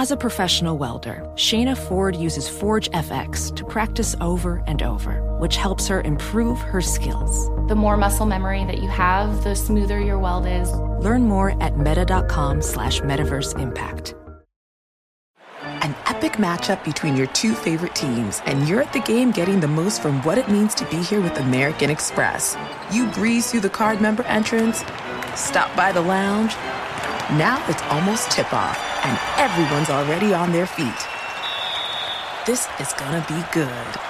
As a professional welder, Shayna Ford uses Forge FX to practice over and over, which helps her improve her skills. The more muscle memory that you have, the smoother your weld is. Learn more at meta.com slash metaverse impact. An epic matchup between your two favorite teams, and you're at the game getting the most from what it means to be here with American Express. You breeze through the card member entrance, stop by the lounge. Now it's almost tip off, and everyone's already on their feet. This is gonna be good.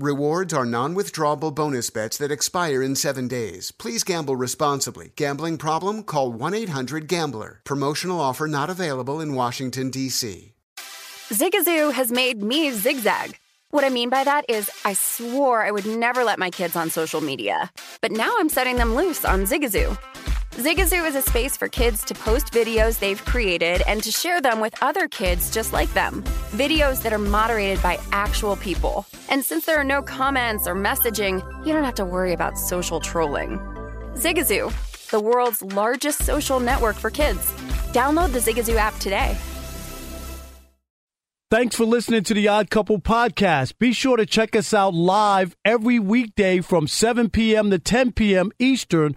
Rewards are non withdrawable bonus bets that expire in seven days. Please gamble responsibly. Gambling problem? Call 1 800 Gambler. Promotional offer not available in Washington, D.C. Zigazoo has made me zigzag. What I mean by that is, I swore I would never let my kids on social media. But now I'm setting them loose on Zigazoo. Zigazoo is a space for kids to post videos they've created and to share them with other kids just like them. Videos that are moderated by actual people. And since there are no comments or messaging, you don't have to worry about social trolling. Zigazoo, the world's largest social network for kids. Download the Zigazoo app today. Thanks for listening to the Odd Couple podcast. Be sure to check us out live every weekday from 7 p.m. to 10 p.m. Eastern,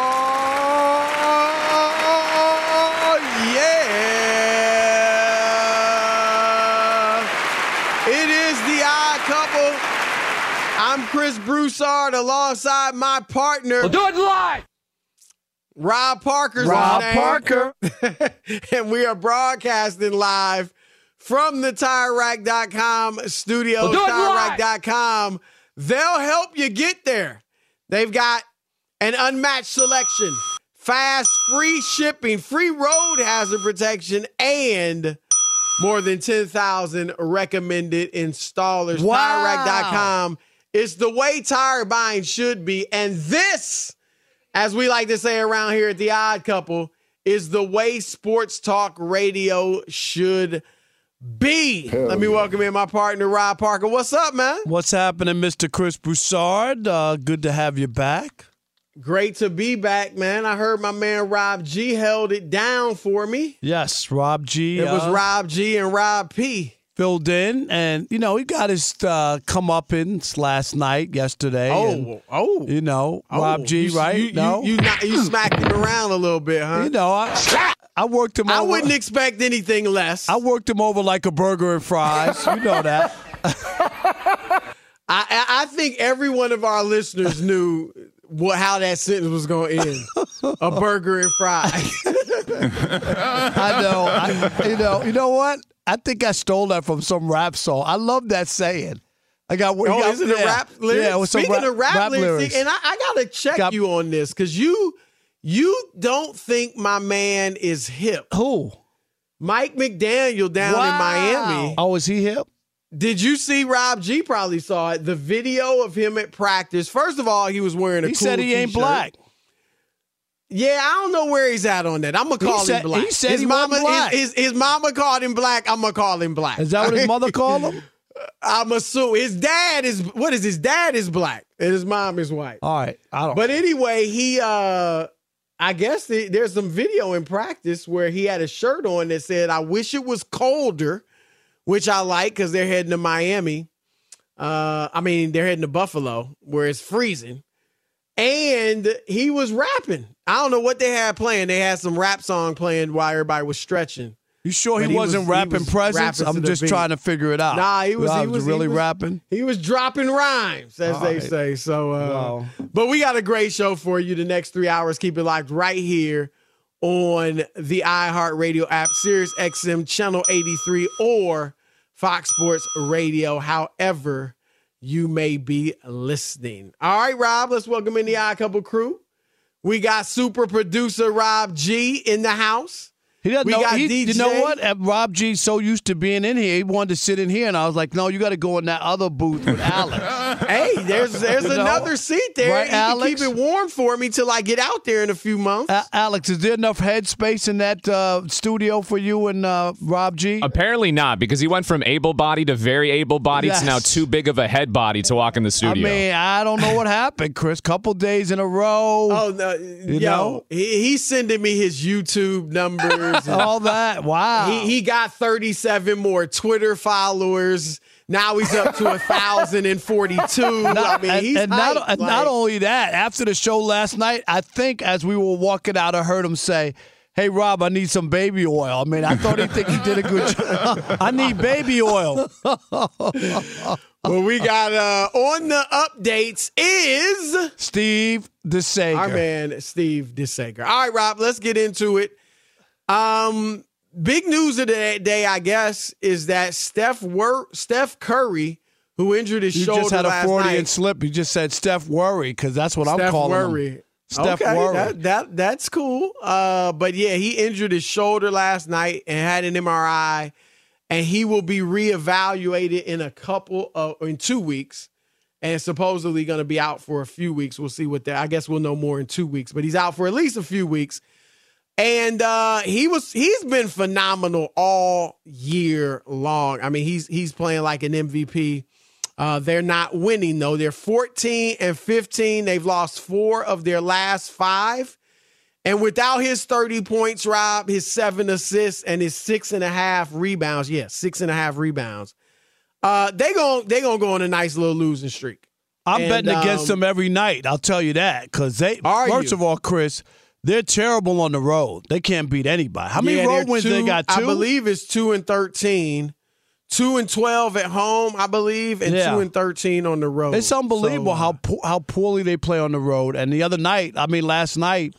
Broussard alongside my partner. We'll do it live. Rob Parker's Rob name. Parker. and we are broadcasting live from the TireRack.com studio. We'll do it live. TireRack.com. They'll help you get there. They've got an unmatched selection, fast, free shipping, free road hazard protection, and more than 10,000 recommended installers. Wow. TireRack.com is the way tire buying should be. And this, as we like to say around here at The Odd Couple, is the way sports talk radio should be. Let me welcome in my partner, Rob Parker. What's up, man? What's happening, Mr. Chris Broussard? Uh, good to have you back. Great to be back, man. I heard my man Rob G held it down for me. Yes, Rob G. It was uh, Rob G and Rob P. filled in, and you know he got his uh, comeuppance last night, yesterday. and, oh, you know oh. Rob G. You- right? You, no, you, you, not- you smacked him around a little bit, huh? You know I, I worked him. Over I over, wouldn't expect anything less. I worked him over like a burger and fries. you know that. I, I I think every one of our listeners knew what how that sentence was going to end. a burger and fries. I know. I, you know. You know what? I think I stole that from some rap song. I love that saying. I got. Oh, got- is it a rap lyric? Yeah, Speaking rap, of rap, lyrics, lyrics. and I, I gotta check Got- you on this because you you don't think my man is hip. Who? Mike McDaniel down in Miami. Oh, is he hip? Did you see Rob G? Probably saw it. The video of him at practice. First of all, he was wearing a. He cool said he ain't t-shirt. black. Yeah, I don't know where he's at on that. I'm gonna He call said- him black. he said his he mama, black. His, his, his mama called him black. I'm gonna call him black. Is that what his mother called him? I'm assuming his dad is what is his dad is black and his mom is white. All right, I don't. But anyway, he uh I guess the, there's some video in practice where he had a shirt on that said "I wish it was colder," which I like because they're heading to Miami. Uh, I mean, they're heading to Buffalo where it's freezing, and he was rapping. I don't know what they had playing. They had some rap song playing while everybody was stretching. You sure he, he wasn't was- he rapping was presents? rapping I'm just beat. trying to figure it out. Nah, he was. He was really he was- rapping. He was dropping rhymes, as All they right. say. So, uh, but we got a great show for you. The next three hours, keep it locked right here on the iHeartRadio app, Sirius XM channel 83, or Fox Sports Radio. However, you may be listening. All right, Rob. Let's welcome in the Odd Couple crew. We got super producer Rob G in the house. He doesn't We know. got He, you know what? Uh, Rob G's so used to being in here, he wanted to sit in here, and I was like, "No, you got to go in that other booth with Alex." Hey, there's there's You know? another seat there. Right, you can Alex? keep it warm for me till I get out there in a few months. A- Alex, is there enough headspace in that uh, studio for you and uh, Rob G? Apparently not, because he went from able bodied to very able bodied to now too big of a head body to walk in the studio. I studio. mean, I don't know what happened, Chris. Couple days in a row, Oh no, yo, know? he, he's sending me his YouTube numbers. And all that. Wow. he he got 37 more Twitter followers. Now he's up to a thousand and forty-two. I mean, he's and not, like- not only that, after the show last night, I think as we were walking out, I heard him say, Hey Rob, I need some baby oil. I mean, I thought he think he did a good job. I need baby oil. Well, we got uh on the updates is Steve DeSager. our man Steve DeSager. All right, Rob, let's get into it. Um, big news of the day, I guess, is that Steph Wor- Steph Curry, who injured his You shoulder just had a Freudian night, slip. You just said Steph Worry because that's what I'm calling Worry. him. Steph okay, Worry. That, that that's cool. Uh, but yeah, he injured his shoulder last night and had an MRI, and he will be reevaluated in a couple of in two weeks, and supposedly going to be out for a few weeks. We'll see what that. I guess we'll know more in two weeks, but he's out for at least a few weeks. And uh, he was he's been phenomenal all year long. I mean, he's he's playing like an MVP. Uh, they're not winning though. They're 14 and 15. They've lost four of their last five. And without his 30 points, Rob, his seven assists and his six and a half rebounds, yes, six and a half rebounds. Uh, they gon' they gonna go on a nice little losing streak. I'm And, betting against um, them every night. I'll tell you that because they. First you? of all, Chris, they're terrible on the road. They can't beat anybody. How many Yeah, road wins they got? Two. I believe it's two and 13. Two and 12 at home, I believe, and Yeah. two and 13 on the road. It's unbelievable So, how po- how poorly they play on the road. And the other night, I mean, last night,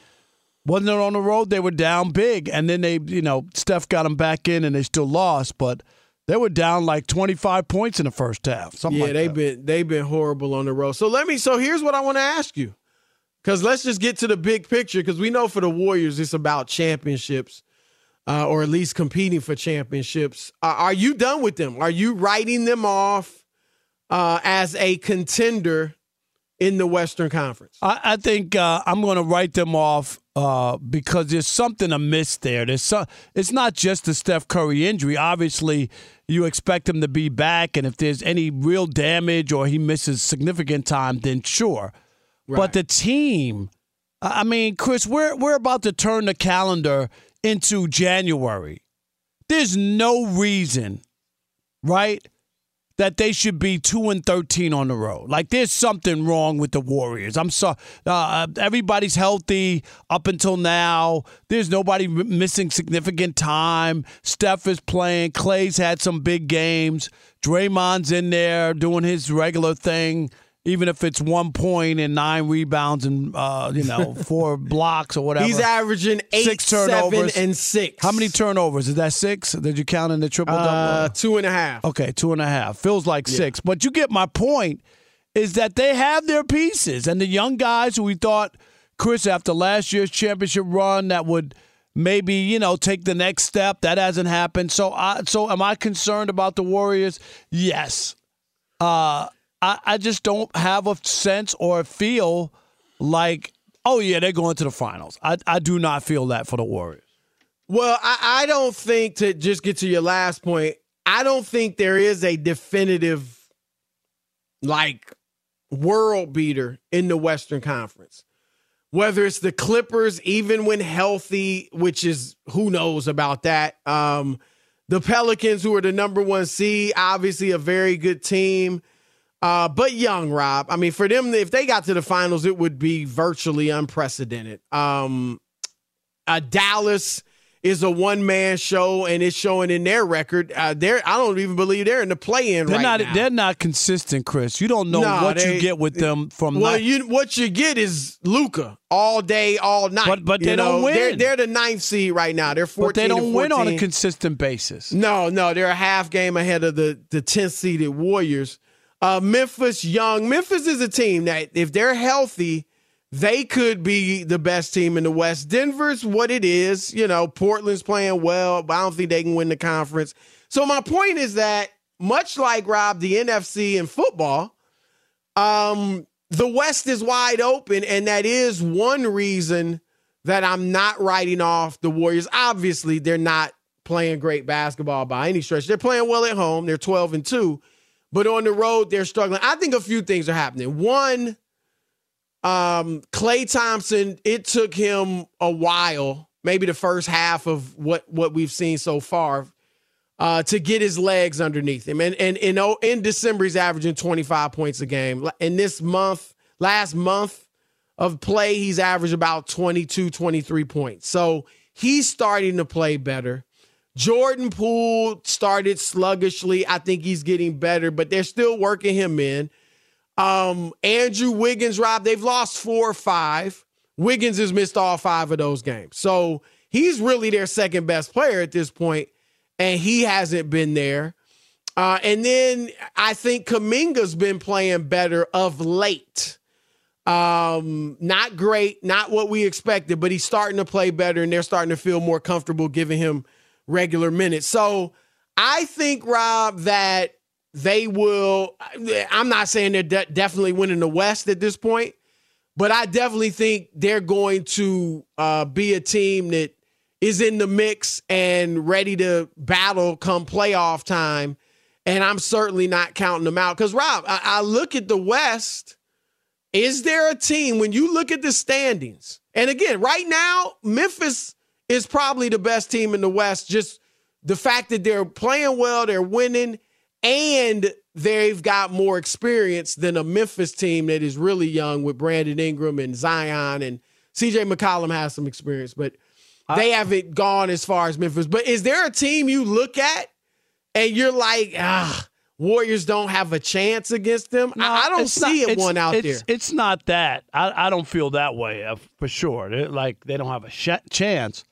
wasn't it on the road? They were down big, and then they, you know, Steph got them back in, and they still lost, but they were down like twenty five points in the first half. Something yeah, like they've been they've been horrible on the road. So let me. So here's what I want to ask you, because let's just get to the big picture. Because we know for the Warriors, it's about championships, uh, or at least competing for championships. Uh, are you done with them? Are you writing them off uh, as a contender in the Western Conference? I, I think uh, I'm going to write them off uh, because there's something amiss there. There's so, it's not just the Steph Curry injury. Obviously, you expect him to be back, and if there's any real damage or he misses significant time, then sure. But the team, I mean, Chris, we're we're about to turn the calendar into January. There's no reason, right? that they should be two and thirteen on the road. Like there's something wrong with the Warriors. I'm sorry. Uh, everybody's healthy up until now. There's nobody missing significant time. Steph is playing. Klay's had some big games. Draymond's in there doing his regular thing. Even if it's one point and nine rebounds and uh, you know four blocks or whatever, He's averaging eight, Six turnovers. seven, and six. How many turnovers? Is that six? Did you count in the triple double? Uh, two and a half. Okay, two and a half. Feels like six. But you get my point is that they have their pieces. And the young guys who we thought, Chris, after last year's championship run, that would maybe, you know, take the next step. That hasn't happened. So I so am I concerned about the Warriors? Yes. Uh I, I just don't have a sense or a feel like, oh yeah, they're going to the finals. I I do not feel that for the Warriors. Well, I, I don't think to just get to your last point. I don't think there is a definitive like world beater in the Western Conference. Whether it's the Clippers, even when healthy, which is who knows about that. Um, the Pelicans, who are the number one seed, obviously a very good team, uh, but young, Rob. I mean, for them, if they got to the finals, it would be virtually unprecedented. Um, uh, Dallas is a one man show, and it's showing in their record. Uh, they're I don't even believe they're in the play in. They're right not. now. They're not consistent, Chris. You don't know No, what they- you get with them from. Well, night- you what you get is Luka all day, all night. But- but they don't know, They're, win. they're the ninth seed right now. They're fourteen. but they don't win on a consistent basis. No, no, they're a half game ahead of the the tenth seeded Warriors. Uh, Memphis Young. Memphis is a team that if they're healthy, they could be the best team in the West. Denver's what it is. You know, Portland's playing well, but I don't think they can win the conference. So my point is that much like Rob, the NFC in football, um, the West is wide open, and that is one reason that I'm not writing off the Warriors. Obviously, they're not playing great basketball by any stretch. They're playing well at home. They're 12 and 2, but on the road they're struggling. I think a few things are happening. One, um, Klay Thompson, it took him a while, maybe the first half of what what we've seen so far, uh, to get his legs underneath him. And and in oh, in December he's averaging 25 points a game. In this month, last month of play, he's averaged about 22, 23 points. So he's starting to play better. Jordan Poole started sluggishly. I think he's getting better, but they're still working him in. Um, Andrew Wiggins, Rob, they've lost four or five. Wiggins has missed all five of those games. So he's really their second best player at this point, and he hasn't been there. Uh, and then I think Kuminga's been playing better of late. Um, not great, not what we expected, but he's starting to play better, and they're starting to feel more comfortable giving him regular minutes. So I think, Rob, that they will. I'm not saying they're de- definitely winning the West at this point, but I definitely think they're going to uh, be a team that is in the mix and ready to battle come playoff time. And I'm certainly not counting them out because, Rob, I, I look at the West. Is there a team when you look at the standings? And again, right now, Memphis is probably the best team in the West. Just the fact that they're playing well, they're winning, and they've got more experience than a Memphis team that is really young with Brandon Ingram and Zion and CJ McCollum has some experience, but they haven't gone as far as Memphis. But is there a team you look at and you're like, ah, Warriors don't have a chance against them? I, I don't see not- it one out it's, there. It's not that. I, I don't feel that way uh, for sure. They're like they don't have a sh- chance.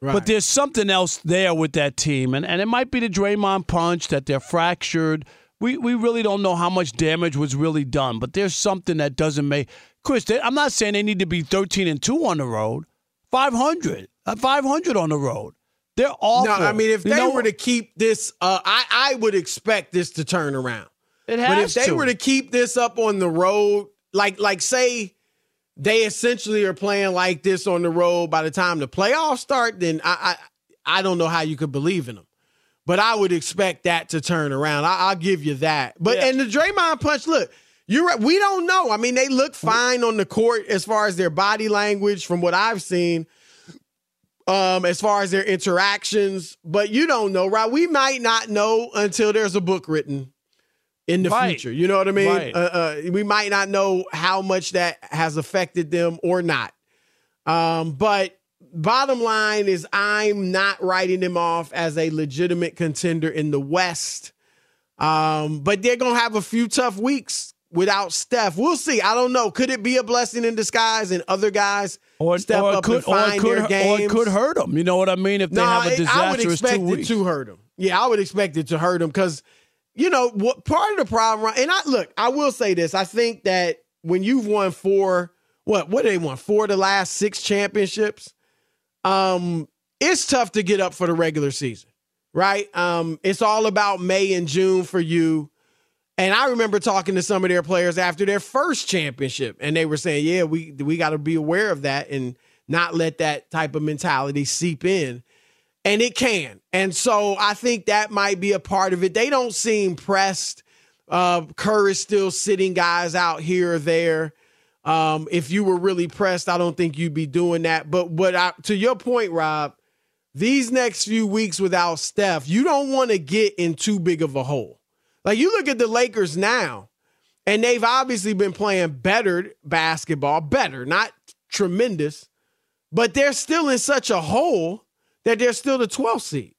Right. But there's something else there with that team, and, and it might be the Draymond punch that they're fractured. We we really don't know how much damage was really done, but there's something that doesn't make Chris. They, I'm not saying they need to be 13 and two on the road, 500, uh, 500 on the road. They're awful. No, I mean, if You they know, were to keep this, uh, I, I would expect this to turn around. it has But if they to. were to keep this up on the road, like like say they essentially are playing like this on the road by the time the playoffs start, then I I, I don't know how you could believe in them. But I would expect that to turn around. I, I'll give you that. But Yeah. and the Draymond punch, look, you're right. We don't know. I mean, they look fine on the court as far as their body language, from what I've seen. Um, as far as their interactions, but you don't know, right? We might not know until there's a book written in the Right. future. You know what I mean? Right. Uh, uh, we might not know how much that has affected them or not. Um, but bottom line is, I'm not writing them off as a legitimate contender in the West. Um, but they're gonna have a few tough weeks without Steph. We'll see. I don't know. Could it be a blessing in disguise and other guys or, step or up could, and find or could, their games? Or it could hurt them. You know what I mean? If they have a it- I would disastrous expect two it to hurt them. Yeah, I would expect it to hurt them because, you know, what part of the problem. And I look, I will say this: I think that when you've won four, what what do they won four of the last six championships, um, it's tough to get up for the regular season, right? Um, it's all about May and June for you. And I remember talking to some of their players after their first championship, and they were saying, "Yeah, we we got to be aware of that and not let that type of mentality seep in." And it can. And so I think that might be a part of it. They don't seem pressed. Uh, Kerr is still sitting guys out here or there. Um, if you were really pressed, I don't think you'd be doing that. But what I, to your point, Rob, these next few weeks without Steph, you don't want to get in too big of a hole. Like you look at the Lakers now, and they've obviously been playing better basketball, better, not tremendous, but they're still in such a hole that they're still the 12th seed.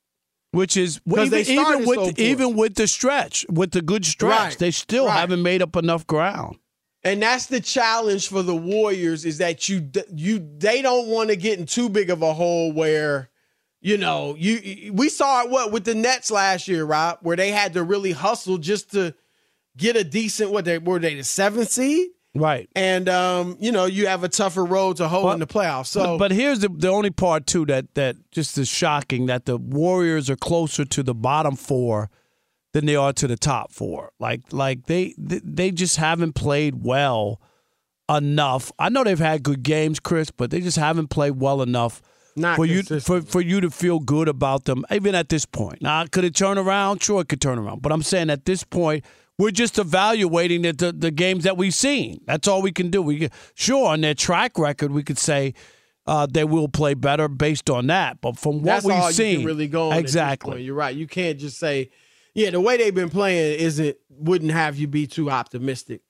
Which is even, they even with so even with the stretch, with the good stretch, Right, they still right. haven't made up enough ground. And that's the challenge for the Warriors is that you you they don't want to get in too big of a hole where you know you we saw it what with the Nets last year, Rob, where they had to really hustle just to get a decent what they were they the seventh seed, Right. and um you know you have a tougher road to hoe in the playoffs. So but, but here's the the only part too that that just is shocking that the Warriors are closer to the bottom four than they are to the top four. Like like they they they just haven't played well enough. I know they've had good games, Chris, but they just haven't played well enough Not for you for for you to feel good about them, even at this point. Now, could it turn around? Sure, it could turn around. But I'm saying at this point, we're just evaluating the, the, the games that we've seen. That's all we can do. We sure on their track record, we could say uh, they will play better based on that. But from what that's we've seen, really go on. at this exactly. You're right. You can't just say, yeah, the way they've been playing isn't wouldn't have you be too optimistic.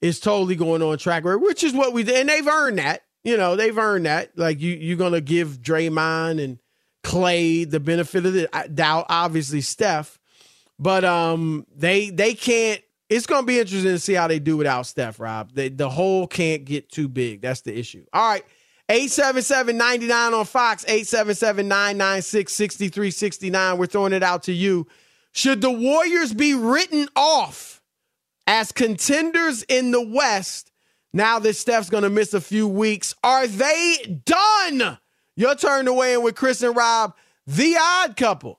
It's totally going on track record, which is what we did, and they've earned that. You know, they've earned that. Like you, you're gonna give Draymond and Klay the benefit of the uh, doubt. Obviously, Steph, but um, they they can't. It's gonna be interesting to see how they do without Steph. Rob, they, the hole can't get too big. That's the issue. All right. 877-99 on Fox, 877-996-6369. We're throwing it out to you. Should the Warriors be written off as contenders in the West now that Steph's going to miss a few weeks? Are they done? Your turn to weigh in with Chris and Rob, the odd couple,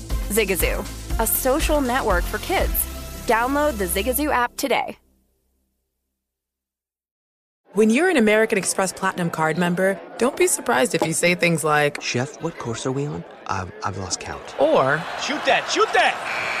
Zigazoo, a social network for kids. Download the Zigazoo app today. When you're an American Express Platinum card member, don't be surprised if you say things like, Chef, what course are we on? I've, I've lost count. or, Shoot that, shoot that!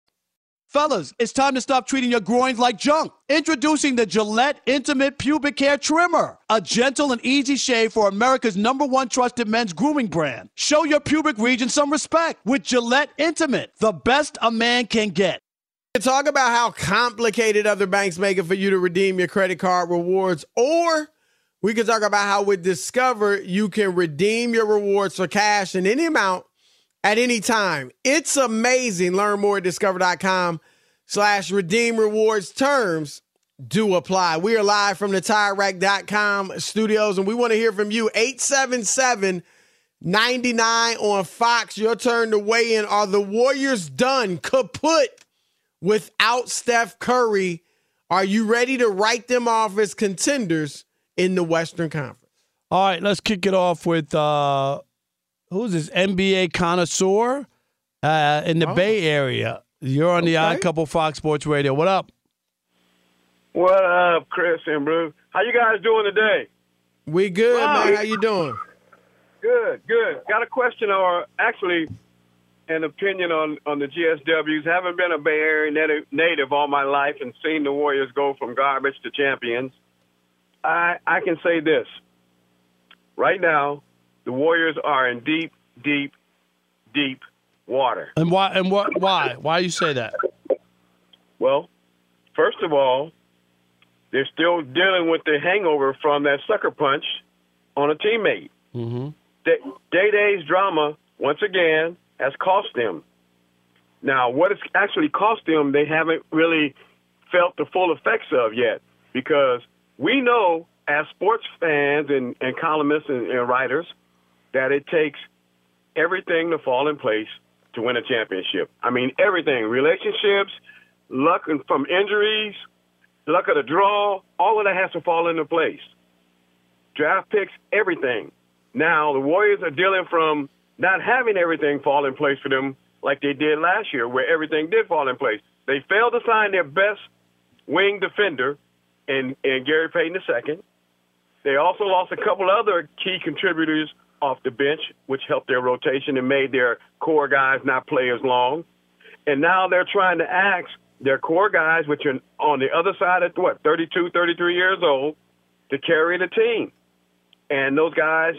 Fellas, it's time to stop treating your groins like junk. Introducing the Gillette Intimate Pubic Hair Trimmer, a gentle and easy shave for America's number one trusted men's grooming brand. Show your pubic region some respect with Gillette Intimate, the best a man can get. talk about how complicated other banks make it for you to redeem your credit card rewards, or we can talk about how with Discover you can redeem your rewards for cash in any amount at any time. It's amazing. Learn more at discover.com slash redeem rewards terms do apply. We are live from the TireRack.com studios and we want to hear from you. 877 99 on Fox. Your turn to weigh in. Are the Warriors done? Kaput without Steph Curry. Are you ready to write them off as contenders in the Western Conference? All right, let's kick it off with uh, who's this NBA connoisseur uh, in the Oh. Bay Area. You're on the Odd Couple Fox Sports Radio. What up? What up, Chris and Bruce? How you guys doing today? We good, Wow. man. How you doing? Good, good. Got a question or actually an opinion on, on the GSWs. Haven't been a Bay Area native, native all my life and seen the Warriors go from garbage to champions. I I can say this. Right now, the Warriors are in deep, deep, deep water. And why? And what? Why? Why you say that? Well, first of all, they're still dealing with the hangover from that sucker punch on a teammate. Mm-hmm. Day Day's drama, once again, has cost them. Now, what it's actually cost them, they haven't really felt the full effects of yet because we know as sports fans and, and columnists and, and writers that it takes everything to fall in place to win a championship. I mean, everything relationships, luck from injuries, luck of the draw, all of that has to fall into place. Draft picks, everything. Now, the Warriors are dealing from not having everything fall in place for them like they did last year, where everything did fall in place. They failed to sign their best wing defender in, in Gary Payton II. They also lost a couple other key contributors off the bench, which helped their rotation and made their core guys not play as long. And now they're trying to ask their core guys, which are on the other side of what, 32, 33 years old, to carry the team. And those guys,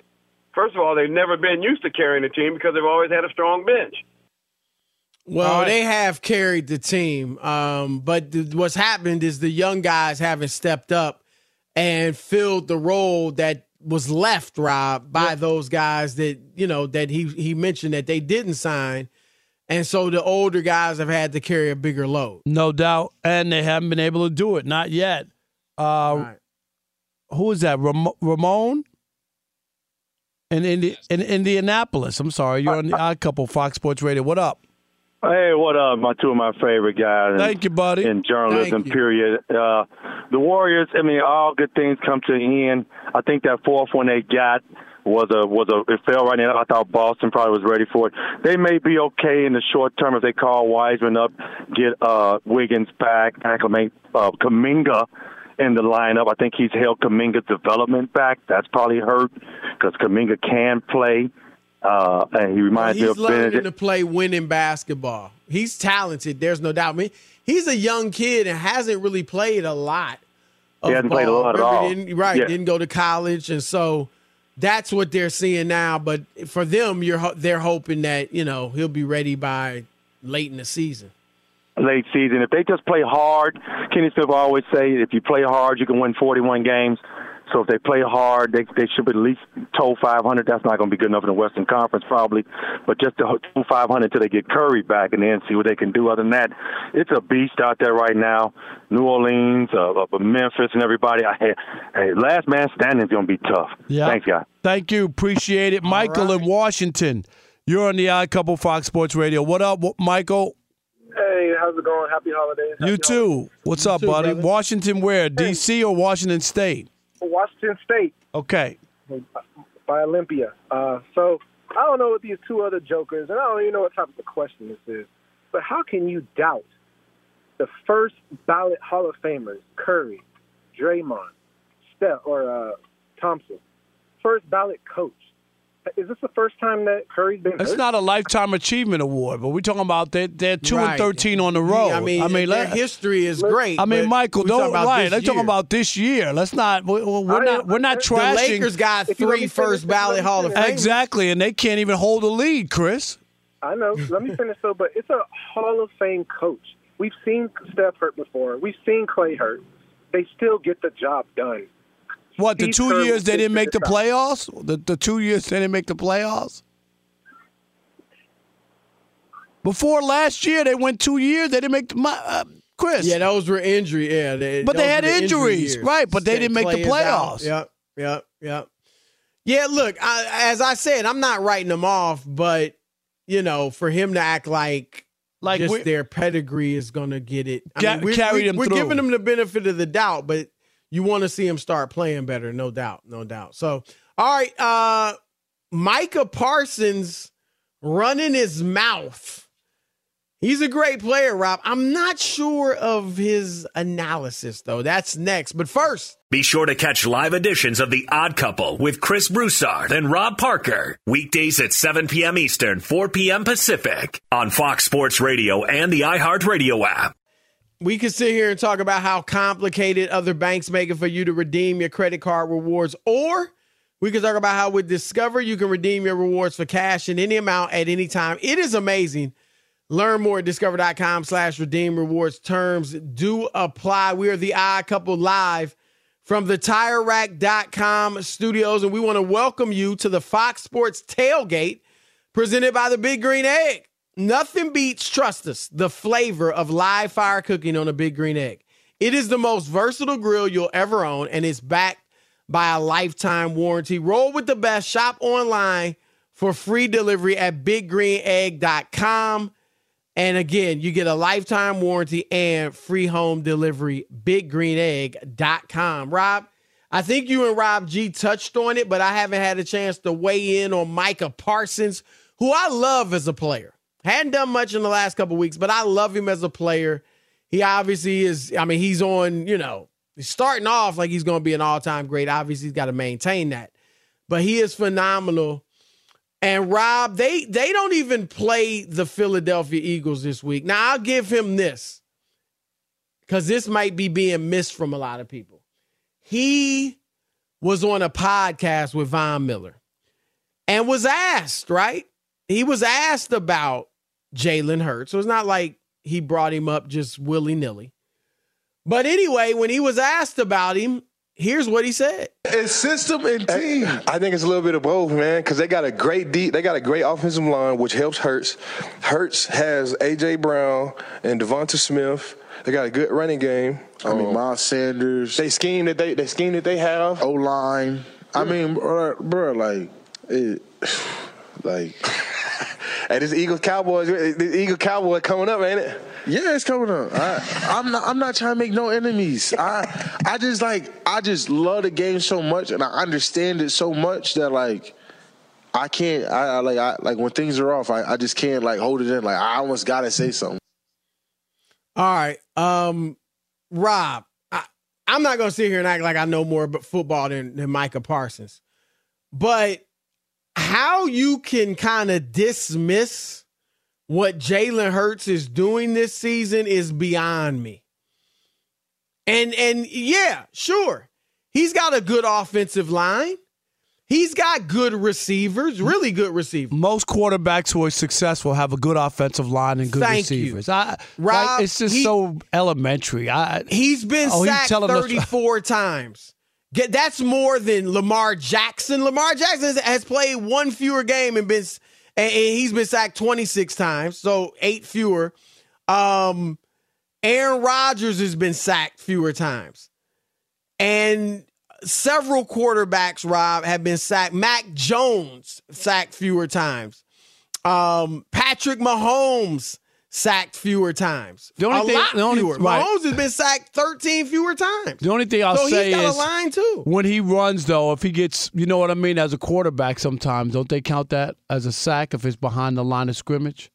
first of all, they've never been used to carrying a team because they've always had a strong bench. Well, they have carried the team, um, but th- what's happened is the young guys haven't stepped up and filled the role that was left, Rob, by those guys that you know that he he mentioned that they didn't sign, and so the older guys have had to carry a bigger load. No doubt, and they haven't been able to do it. Not yet. Uh, Who is that? Ram- Ramon in, Indi- in Indianapolis. I'm sorry, you're on the Odd Couple Fox Sports Radio. What up? Hey, what up? My two of my favorite guys. Thank you, buddy. In journalism, period. Uh, the Warriors. I mean, all good things come to an end. I think that fourth one they got was a was a it fell right in. I thought Boston probably was ready for it. They may be okay in the short term if they call Wiseman up, get uh, Wiggins back, acclimate uh, Kuminga in the lineup. I think he's held Kuminga's development back. That's probably hurt because Kuminga can play Uh, and he reminds well, me of learning Benedict. to play winning basketball. He's talented. There's no doubt. I mean, he's a young kid and hasn't really played a lot. He hasn't ball. played a lot at all. Didn't, right? Yeah. Didn't go to college, and so that's what they're seeing now. But for them, you're they're hoping that you know he'll be ready by late in the season. late season. If they just play hard, Kenny Smith always say, if you play hard, you can win 41 games. So if they play hard, they they should be at least toe 500. That's not going to be good enough in the Western Conference probably, but just to toe 500 until they get Curry back and then see what they can do. Other than that, it's a beast out there right now. New Orleans, uh, uh, Memphis, and everybody. I, hey, hey, last man standing is going to be tough. Yeah. Thanks, guys. Thank you. Appreciate it. Michael in Washington. You're on the Odd Couple Fox Sports Radio. What up, Michael? Hey, how's it going? Happy holidays. You too. What's up, too, buddy? brother. Washington where? D.C. or Washington State? Washington State Okay. by Olympia. Uh, so I don't know what these two other jokers, and I don't even know what type of a question this is, but how can you doubt the first ballot Hall of Famers, Curry, Draymond, Steph, or uh, Thompson, first ballot coach? Is this the first time that Curry's been? It's hurt? not a lifetime achievement award, but we're talking about they're, they're two Right. and thirteen on the road. I mean, their let- history is great. I mean, Michael, don't about right. They're talking about this year. Let's not. we- We're not. We're not trashing. The trashing. Lakers got If you let three me finish, first if you let ballot Hall of finish. Famers. Exactly, and they can't even hold a lead, Chris. I know. Let me finish though. But it's a Hall of Fame coach. We've seen Steph hurt before. We've seen Klay hurt. They still get the job done. What the Steve two Kerr years they didn't make the figure playoffs? The the two years they didn't make the playoffs. Before last year, they went two years. They didn't make the. my- Uh, Chris. Yeah, those were injury. Yeah, they, But they had were the injury injuries, years. right, but they didn't make the Klay is out. playoffs. Yep, yep, yep. Yeah, look, I, as I said, I'm not writing them off, but you know, for him to act like Like just their pedigree is going to get it. I Ca- mean, we're, carry we- them we're through. giving them the benefit of the doubt, but you want to see him start playing better, no doubt, no doubt. So, all right, uh Micah Parsons running his mouth. He's a great player, Rob. I'm not sure of his analysis though. That's next. But first, Be sure to catch live editions of The Odd Couple with Chris Broussard and Rob Parker. Weekdays at 7 p.m. Eastern, 4 p.m. Pacific on Fox Sports Radio and the iHeartRadio app. We could sit here and talk about how complicated other banks make it for you to redeem your credit card rewards, or we could talk about how with Discover you can redeem your rewards for cash in any amount at any time. It is amazing. Learn more at discover.com slash redeem rewards. Terms do apply. We are the odd couple live from the TireRack.com studios, and we want to welcome you to the Fox Sports Tailgate presented by the Big Green Egg. Nothing beats, trust us, the flavor of live fire cooking on a Big Green Egg. It is the most versatile grill you'll ever own, and it's backed by a lifetime warranty. Roll with the best. Shop online for free delivery at biggreenegg.com. And again, you get a lifetime warranty and free home delivery, biggreenegg.com. Rob, I think you and Rob G touched on it, but I haven't had a chance to weigh in on Micah Parsons, who I love as a player. Hadn't done much in the last couple weeks, but I love him as a player. He obviously is, I mean, he's on, you know, he's starting off like he's going to be an all time great. Obviously, he's got to maintain that. But he is phenomenal. And Rob, they they don't even play the Philadelphia Eagles this week. Now I'll give him this because this might be being missed from a lot of people. He was on a podcast with Von Miller and was asked, right? He was asked about Jalen Hurts. So it's not like he brought him up just willy nilly. But anyway, when he was asked about him, here's what he said. It's system and team. I think it's a little bit of both, man, because they got a great deep, they got a great offensive line, which helps Hurts. Hurts has AJ Brown and Devonta Smith. They got a good running game. I mean, um, Miles Sanders. They scheme that they, they scheme that they have. O line. I mean, bro, bro, like, it, like. Hey, this Eagles Cowboys, the Eagle Cowboy coming up, ain't it? Yeah, it's coming up. I, I'm not. I'm not trying to make no enemies. I, I just like. I just love the game so much, and I understand it so much that like, I can't. I, I like. I like when things are off. I, I just can't like hold it in. Like I almost gotta say something. All right. Um, Rob, I, I'm not going to sit here and act like I know more about football than, than Micah Parsons. But how you can kind of dismiss what Jalen Hurts is doing this season is beyond me. And and yeah, sure. He's got a good offensive line. He's got good receivers, really good receivers. Most quarterbacks who are successful have a good offensive line and good Thank receivers. you. I, Rob, like, it's just he- so elementary. I, He's been oh, he's sacked us- 34 times. That's more than Lamar Jackson. Lamar Jackson has- played one fewer game and been and he's been sacked 26 times, so eight fewer. Um, Aaron Rodgers has been sacked fewer times. And several quarterbacks, Rob, have been sacked. Mac Jones sacked fewer times. Um, Patrick Mahomes sacked fewer times. The only a thing- the only- fewer. right. Mahomes has been sacked 13 fewer times. The only thing I'll so say he's got is a line too. when he runs, though, if he gets, you know what I mean, as a quarterback, sometimes don't they count that as a sack if it's behind the line of scrimmage?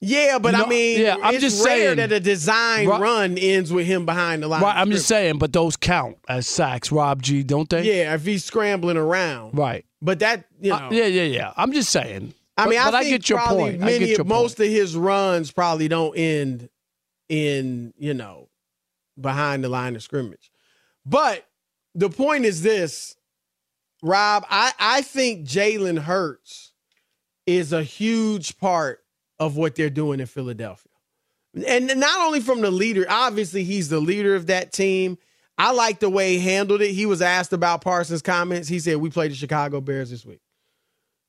Yeah, but I mean, yeah, I'm it's just rare saying- that a design Right. run ends with him behind the line. Right, I'm just saying, but those count as sacks, Rob G, don't they? Yeah, if he's scrambling around. Right. But that, you know. Uh, yeah, yeah, yeah. I'm just saying. I mean, but I I think get your probably point. I many, get your most of his runs probably don't end in, you know, behind the line of scrimmage. But the point is this, Rob, I, I think Jalen Hurts is a huge part of what they're doing in Philadelphia. And not only from the leader, obviously he's the leader of that team. I like the way he handled it. He was asked about Parsons' comments. He said, We played the Chicago Bears this week.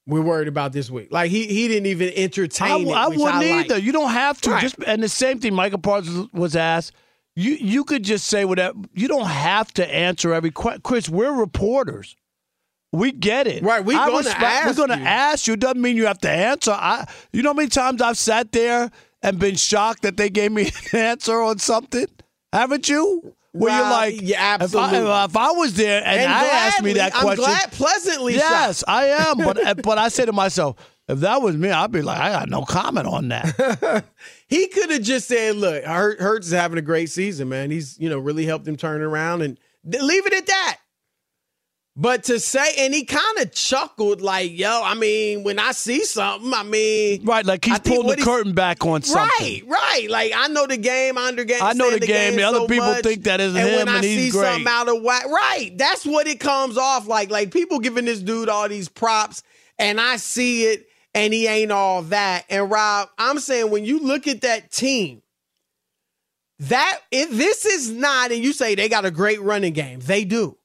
We're worried about this week. Like he he didn't even I, entertain it. I wouldn't I like. either. You don't have to. Right. Just and the same thing. Michael Parsons was asked. You you could just say whatever. You don't have to answer every question. Chris, we're reporters. We get it. Right, we I gonna respect- ask We're going to ask you. Doesn't mean you have to answer. I. You know how many times I've sat there and been shocked that they gave me an answer on something. Haven't you? Where you're like, yeah, if I, absolutely. if I was there and, And I asked me gladly, that I'm question, glad- pleasantly yes, shocked. I am. But but I say to myself, if that was me, I'd be like, I got no comment on that. He could have just said, "Look, Hurt- Hurts is having a great season, man. He's you know really helped him turn around and leave it at that." But to say, and he kind of chuckled, like, "Yo, I mean, when I see something, I mean, right, like he's I pulled the curtain back on something. Right, right. Like I know the game, I understand. I know the game. The other so people much, think that isn't and him, when I and he's see great. something out of whack, right? That's what it comes off like. Like people giving this dude all these props, and I see it, and he ain't all that. And Rob, I'm saying when you look at that team, that if this is not, and you say they got a great running game, they do,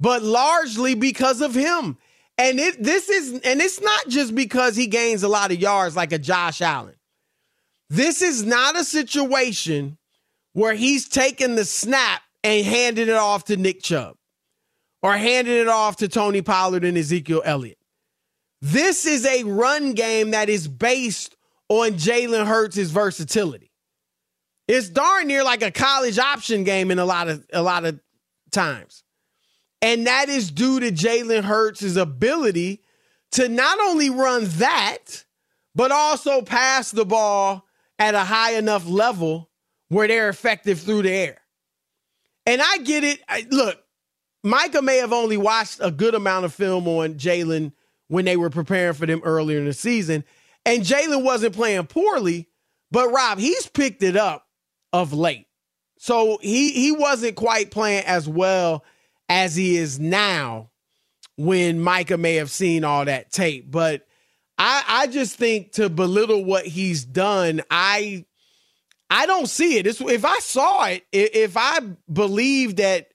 but largely because of him. And it this is, and it's not just because he gains a lot of yards like a Josh Allen. This is not a situation where he's taking the snap and handing it off to Nick Chubb or handing it off to Tony Pollard and Ezekiel Elliott. This is a run game that is based on Jalen Hurts' versatility. It's darn near like a college option game in a lot of a lot of times. And that is due to Jalen Hurts' ability to not only run that, but also pass the ball at a high enough level where they're effective through the air. And I get it. I, look, Micah may have only watched a good amount of film on Jalen when they were preparing for them earlier in the season. And Jalen wasn't playing poorly, but Rob, he's picked it up of late. So he he wasn't quite playing as well as he is now when Micah may have seen all that tape. But I I just think to belittle what he's done, I I don't see it. It's, if I saw it, if I believe that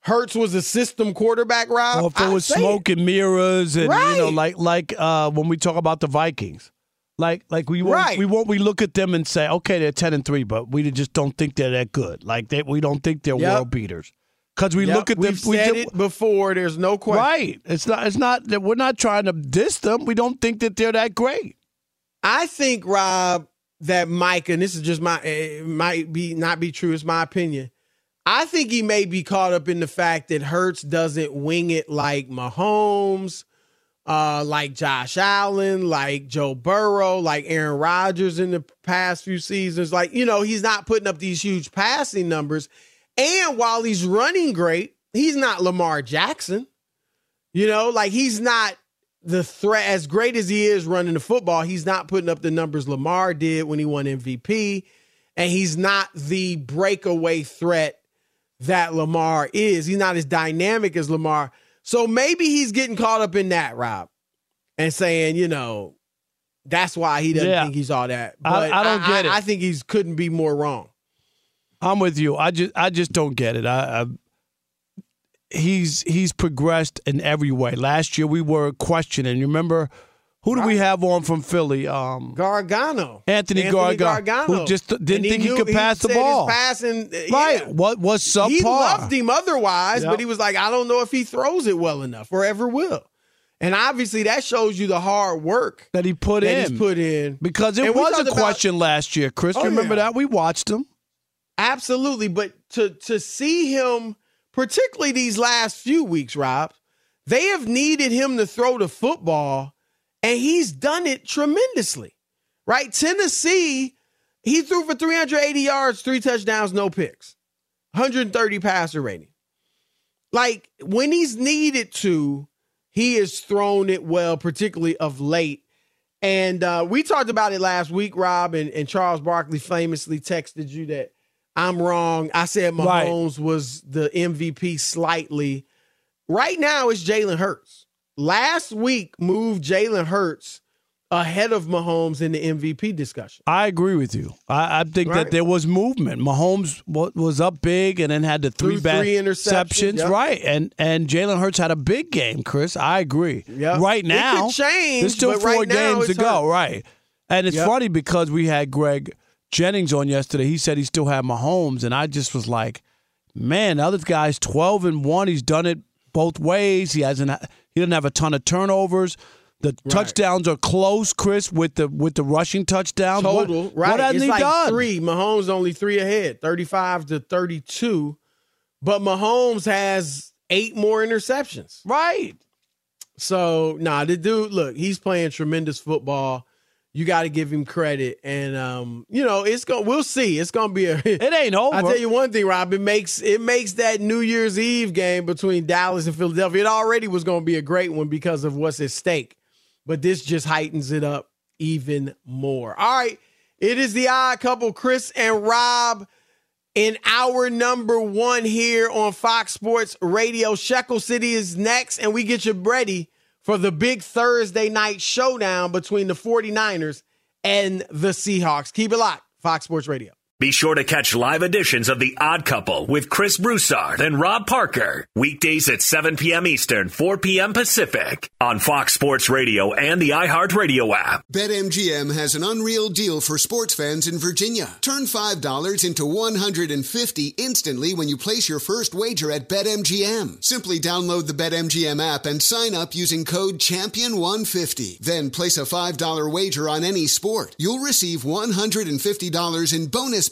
Hurts was a system quarterback, Rob, Or if it was say it. smoke and mirrors, and you know, like like uh, when we talk about the Vikings, like like we won't Right. we won't we look at them and say, okay, they're ten and three, but we just don't think they're that good. Like they, we don't think they're Yep. world beaters because we Yep, look at them. We've we said it before. There's no question. right. It's not. It's not that we're not trying to diss them. We don't think that they're that great. I think Rob that Mike, and this is just my it might be not be true. It's my opinion. I think he may be caught up in the fact that Hurts doesn't wing it like Mahomes, uh, like Josh Allen, like Joe Burrow, like Aaron Rodgers in the past few seasons. Like you know, he's not putting up these huge passing numbers, and while he's running great, he's not Lamar Jackson. You know, like he's not the threat as great as he is running the football. He's not putting up the numbers Lamar did when he won MVP, and he's not the breakaway threat that Lamar is. He's not as dynamic as Lamar. So maybe he's getting caught up in that, Rob, and saying, you know, that's why he doesn't Yeah. think he's all that. I- But I don't get it. I think he's couldn't be more wrong. I'm with you. I just I just don't get it. I, I he's he's progressed in every way. Last year we were questioning. You remember who did we have on from Philly? Um, Gargano, Anthony, Gargano, who just didn't think he could pass the said his ball. passing, Right. yeah. What was subpar? He loved him otherwise, Yep. but he was like, I don't know if he throws it well enough or ever will. And obviously, that shows you the hard work that he put that in. he's put in because it And was a about- question last year, Chris. Oh, remember yeah. that we watched him. Absolutely, but to to see him, particularly these last few weeks, Rob, they have needed him to throw the football, and he's done it tremendously. Right? Tennessee, he threw for 380 yards, three touchdowns, no picks, 130 passer rating. Like when he's needed to, he has thrown it well, particularly of late. And uh, we talked about it last week, Rob, and, and Charles Barkley famously texted you that I'm wrong. I said Right. Mahomes was the MVP slightly. Right now, it's Jalen Hurts. Last week moved Jalen Hurts ahead of Mahomes in the MVP discussion. I agree with you. I, I think Right. that there was movement. Mahomes wa- was up big and then had the three bad three interceptions, yep. right? And and Jalen Hurts had a big game. Chris, I agree. Yep. Right now, change, There's still four right games to it's go. Right. And it's Yep. funny because we had Greg Jennings on yesterday. He said he still had Mahomes, and I just was like, man, the other guy's twelve and one. He's done it both ways. He hasn't. He doesn't have a ton of turnovers. The touchdowns are close, Chris, with the with the rushing touchdowns. What- Total, right? What hasn't it's he like done? three. Mahomes only three ahead, 35 to 32. But Mahomes has eight more interceptions. Right. So, nah, the dude, look, he's playing tremendous football. You got to give him credit. And um, you know, it's going we'll see. It's going to be a It ain't over. I tell you one thing, Rob, it makes it makes that New Year's Eve game between Dallas and Philadelphia. It already was going to be a great one because of what's at stake. But this just heightens it up even more. All right. It is the odd couple, Chris and Rob, in our number one here on Fox Sports Radio. Shekel City is next, and we get you ready for the big Thursday night showdown between the 49ers and the Seahawks. Keep it locked. Fox Sports Radio. Be sure to catch live editions of The Odd Couple with Chris Broussard and Rob Parker. Weekdays at 7 p.m. Eastern, 4 p.m. Pacific on Fox Sports Radio and the iHeartRadio app. BetMGM has an unreal deal for sports fans in Virginia. Turn $5 into 150 instantly when you place your first wager at BetMGM. Simply download the BetMGM app and sign up using code Champion150. Then place a $5 wager on any sport. You'll receive $150 in bonus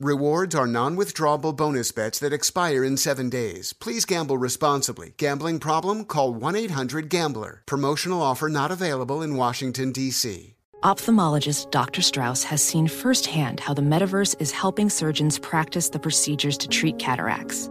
Rewards are non withdrawable bonus bets that expire in seven days. Please gamble responsibly. Gambling problem? Call 1 800 Gambler. Promotional offer not available in Washington, D.C. Ophthalmologist Dr. Strauss has seen firsthand how the metaverse is helping surgeons practice the procedures to treat cataracts.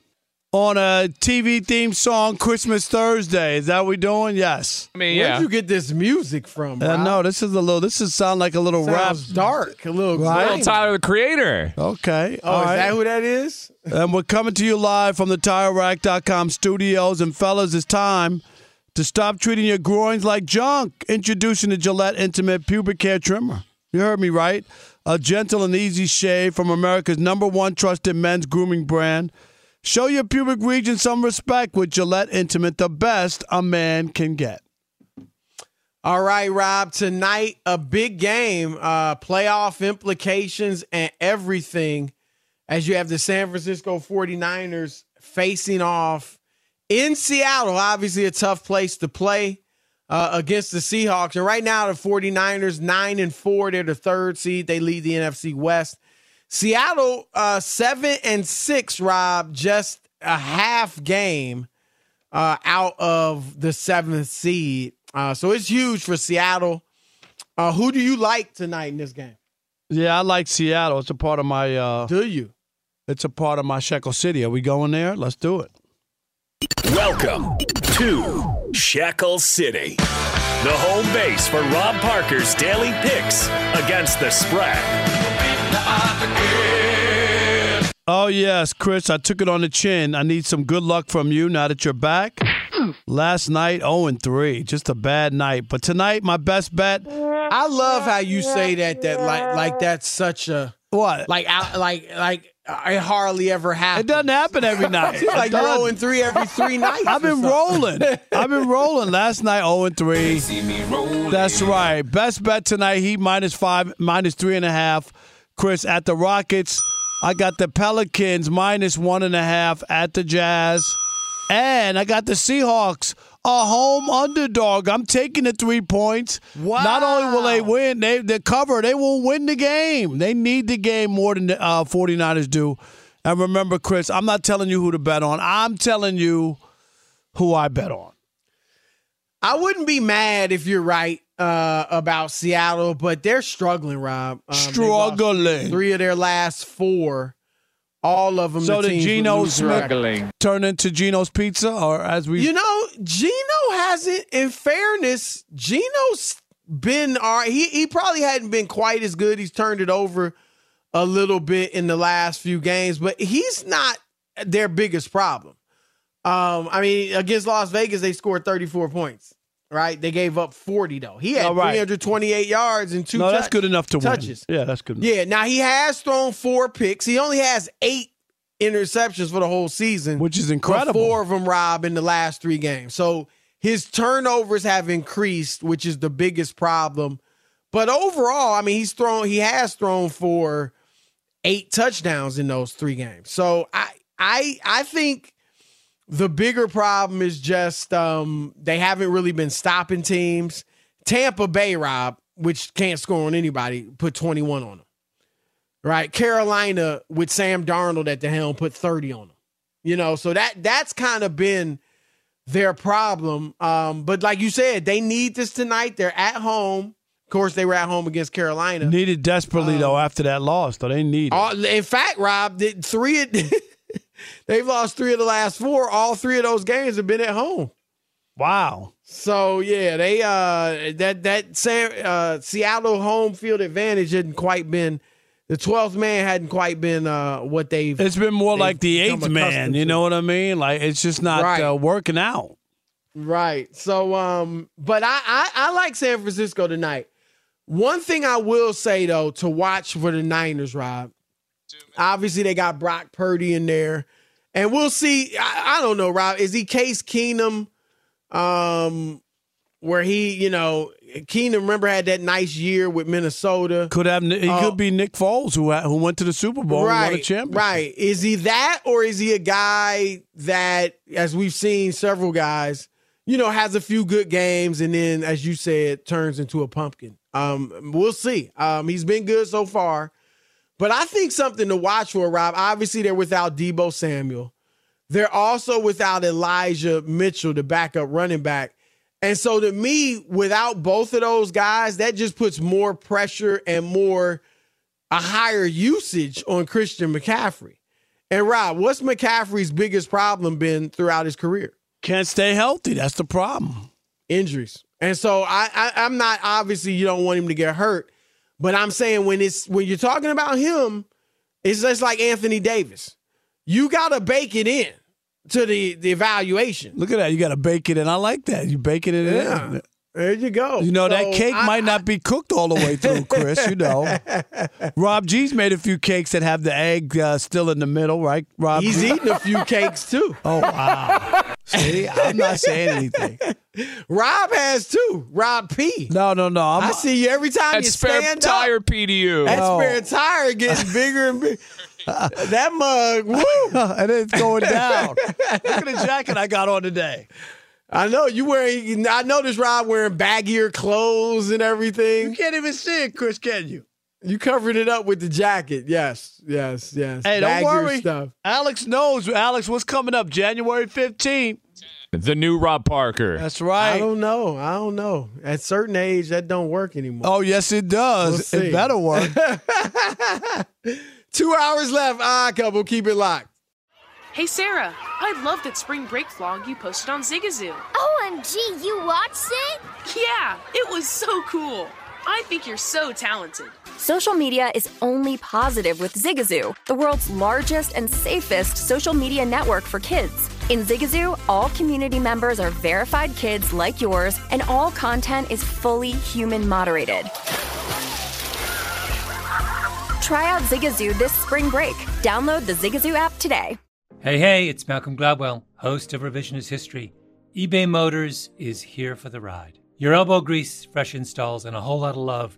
on a TV theme song Christmas Thursday. Is that what we doing? Yes. I mean, yeah. Where'd you get this music from? Uh, Rob? no, this is a little. This is sound like a little rap. Dark, a little Right. grimy. Tyler, the creator. Okay. Oh, all is right. that who that is? and we're coming to you live from the TireRack.com studios. And fellas, it's time to stop treating your groins like junk. Introducing the Gillette Intimate Pubic Care Trimmer. You heard me right. A gentle and easy shave from America's number one trusted men's grooming brand. Show your pubic region some respect with Gillette Intimate, the best a man can get. All right, Rob. Tonight, a big game, uh, playoff implications and everything as you have the San Francisco 49ers facing off in Seattle. Obviously, a tough place to play uh, against the Seahawks. And right now, the 49ers, 9 and 4, they're the third seed. They lead the NFC West. Seattle, uh, 7 and 6, Rob, just a half game uh, out of the seventh seed. Uh, so it's huge for Seattle. Uh, who do you like tonight in this game? Yeah, I like Seattle. It's a part of my. Uh, do you? It's a part of my Shekel City. Are we going there? Let's do it. Welcome to Shekel City, the home base for Rob Parker's daily picks against the spread. Oh, yes, Chris, I took it on the chin. I need some good luck from you now that you're back. Last night, 0 and 3. Just a bad night. But tonight, my best bet. I love how you say that. That like like that's such a what? Like I like like it hardly ever happens. It doesn't happen every night. Seems like It you're 0 and 3 every three nights. I've been rolling. I've been rolling. Last night, 0 and 3. That's right. Best bet tonight, Heat minus five, minus three and a half. Chris, at the Rockets. I got the Pelicans minus one and a half at the Jazz. And I got the Seahawks, a home underdog. I'm taking the three points. Wow. Not only will they win, they they cover, they will win the game. They need the game more than the uh, 49ers do. And remember, Chris, I'm not telling you who to bet on. I'm telling you who I bet on. I wouldn't be mad if you're right uh, about Seattle, but they're struggling, Rob. Um, Struggling. Three of their last four, all of them. So the did Geno losing records. Smith turn into Geno's Pizza, or as we? You know, Geno hasn't. In fairness, Geno's been. all right. He he probably hadn't been quite as good. He's turned it over a little bit in the last few games, but he's not their biggest problem. Um, I mean, against Las Vegas, they scored 34 points. Right? They gave up 40 though. He had right. 328 yards and two. no, that's good enough to touches. win. Yeah, that's good. Enough. Yeah. Now he has thrown four picks. He only has eight interceptions for the whole season, Which is incredible. Four of them, Rob, in the last three games. So his turnovers have increased, which is the biggest problem. But overall, I mean, he's thrown. He has thrown for eight touchdowns in those three games. So I, I, I think the bigger problem is just um, they haven't really been stopping teams. Tampa Bay, Rob, which can't score on anybody, put 21 on them. Right? Carolina with Sam Darnold at the helm put 30 on them. You know, so that that's kind of been their problem. Um, but like you said, they need this tonight. They're at home. Of course, they were at home against Carolina. Needed desperately though Um, after that loss. Though they need. it. All, in fact, Rob, three they've lost three of the last four. All three of those games have been at home. Wow. So yeah, they uh that that San, uh, Seattle home field advantage hadn't quite been the twelfth man hadn't quite been uh what they've. It's been more like the eighth man. You to. know what I mean? Like it's just not Right. uh, working out. Right. So um but I, I I like San Francisco tonight. One thing I will say though to watch for the Niners, Rob. Obviously they got Brock Purdy in there. And we'll see. I, I don't know, Rob. Is he Case Keenum? Um where he, you know, Keenum remember had that nice year with Minnesota. Could have he Uh, could be Nick Foles who who went to the Super Bowl and won a right, championship. Right. Is he that or is he a guy that, as we've seen several guys, you know, has a few good games and then, as you said, turns into a pumpkin? Um, we'll see. Um, he's been good so far. But I think something to watch for, Rob. Obviously, they're without Deebo Samuel. They're also without Elijah Mitchell, the backup running back. And so to me, without both of those guys, that just puts more pressure and more a higher usage on Christian McCaffrey. And Rob, what's McCaffrey's biggest problem been throughout his career? Can't stay healthy. That's the problem. Injuries. And so I, I I'm not obviously you don't want him to get hurt, but I'm saying when it's when you're talking about him, it's just like Anthony Davis. You gotta bake it in to the the evaluation. Look at that. You got to bake it in. I like that. You baking it Yeah. in. There you go. You know that cake I- might not be cooked all the way through, Chris. You know, Rob G's made a few cakes that have the egg uh, still in the middle, right? Rob, He's G? eating a few cakes too. Oh wow! See, I'm not saying anything. Rob has too. Rob P. No, no, no. I'm, I see you every time you spare stand tire up. PDU. That Oh. spare tire getting bigger and bigger. that mug, woo! and it's going down. Look at the jacket I got on today. I know you wearing. I noticed Rob wearing baggier clothes and everything. You can't even see it, Chris. Can you? You covered it up with the jacket. Yes, yes, yes. Hey, don't Baggier worry. Stuff. Alex knows. Alex, what's coming up? January 15th. The new Rob Parker. That's right. I don't know. I don't know. At certain age, that don't work anymore. Oh, yes, it does. We'll it better work. Two hours left. Ah, couple. Keep it locked. Hey Sarah, I love that spring break vlog you posted on Zigazoo. OMG, you watched it? Yeah, it was so cool. I think you're so talented. Social media is only positive with Zigazoo, the world's largest and safest social media network for kids. In Zigazoo, all community members are verified kids like yours, and all content is fully human moderated. Try out Zigazoo this spring break. Download the Zigazoo app today. Hey, hey, it's Malcolm Gladwell, host of Revisionist History. eBay Motors is here for the ride. Your elbow grease, fresh installs, and a whole lot of love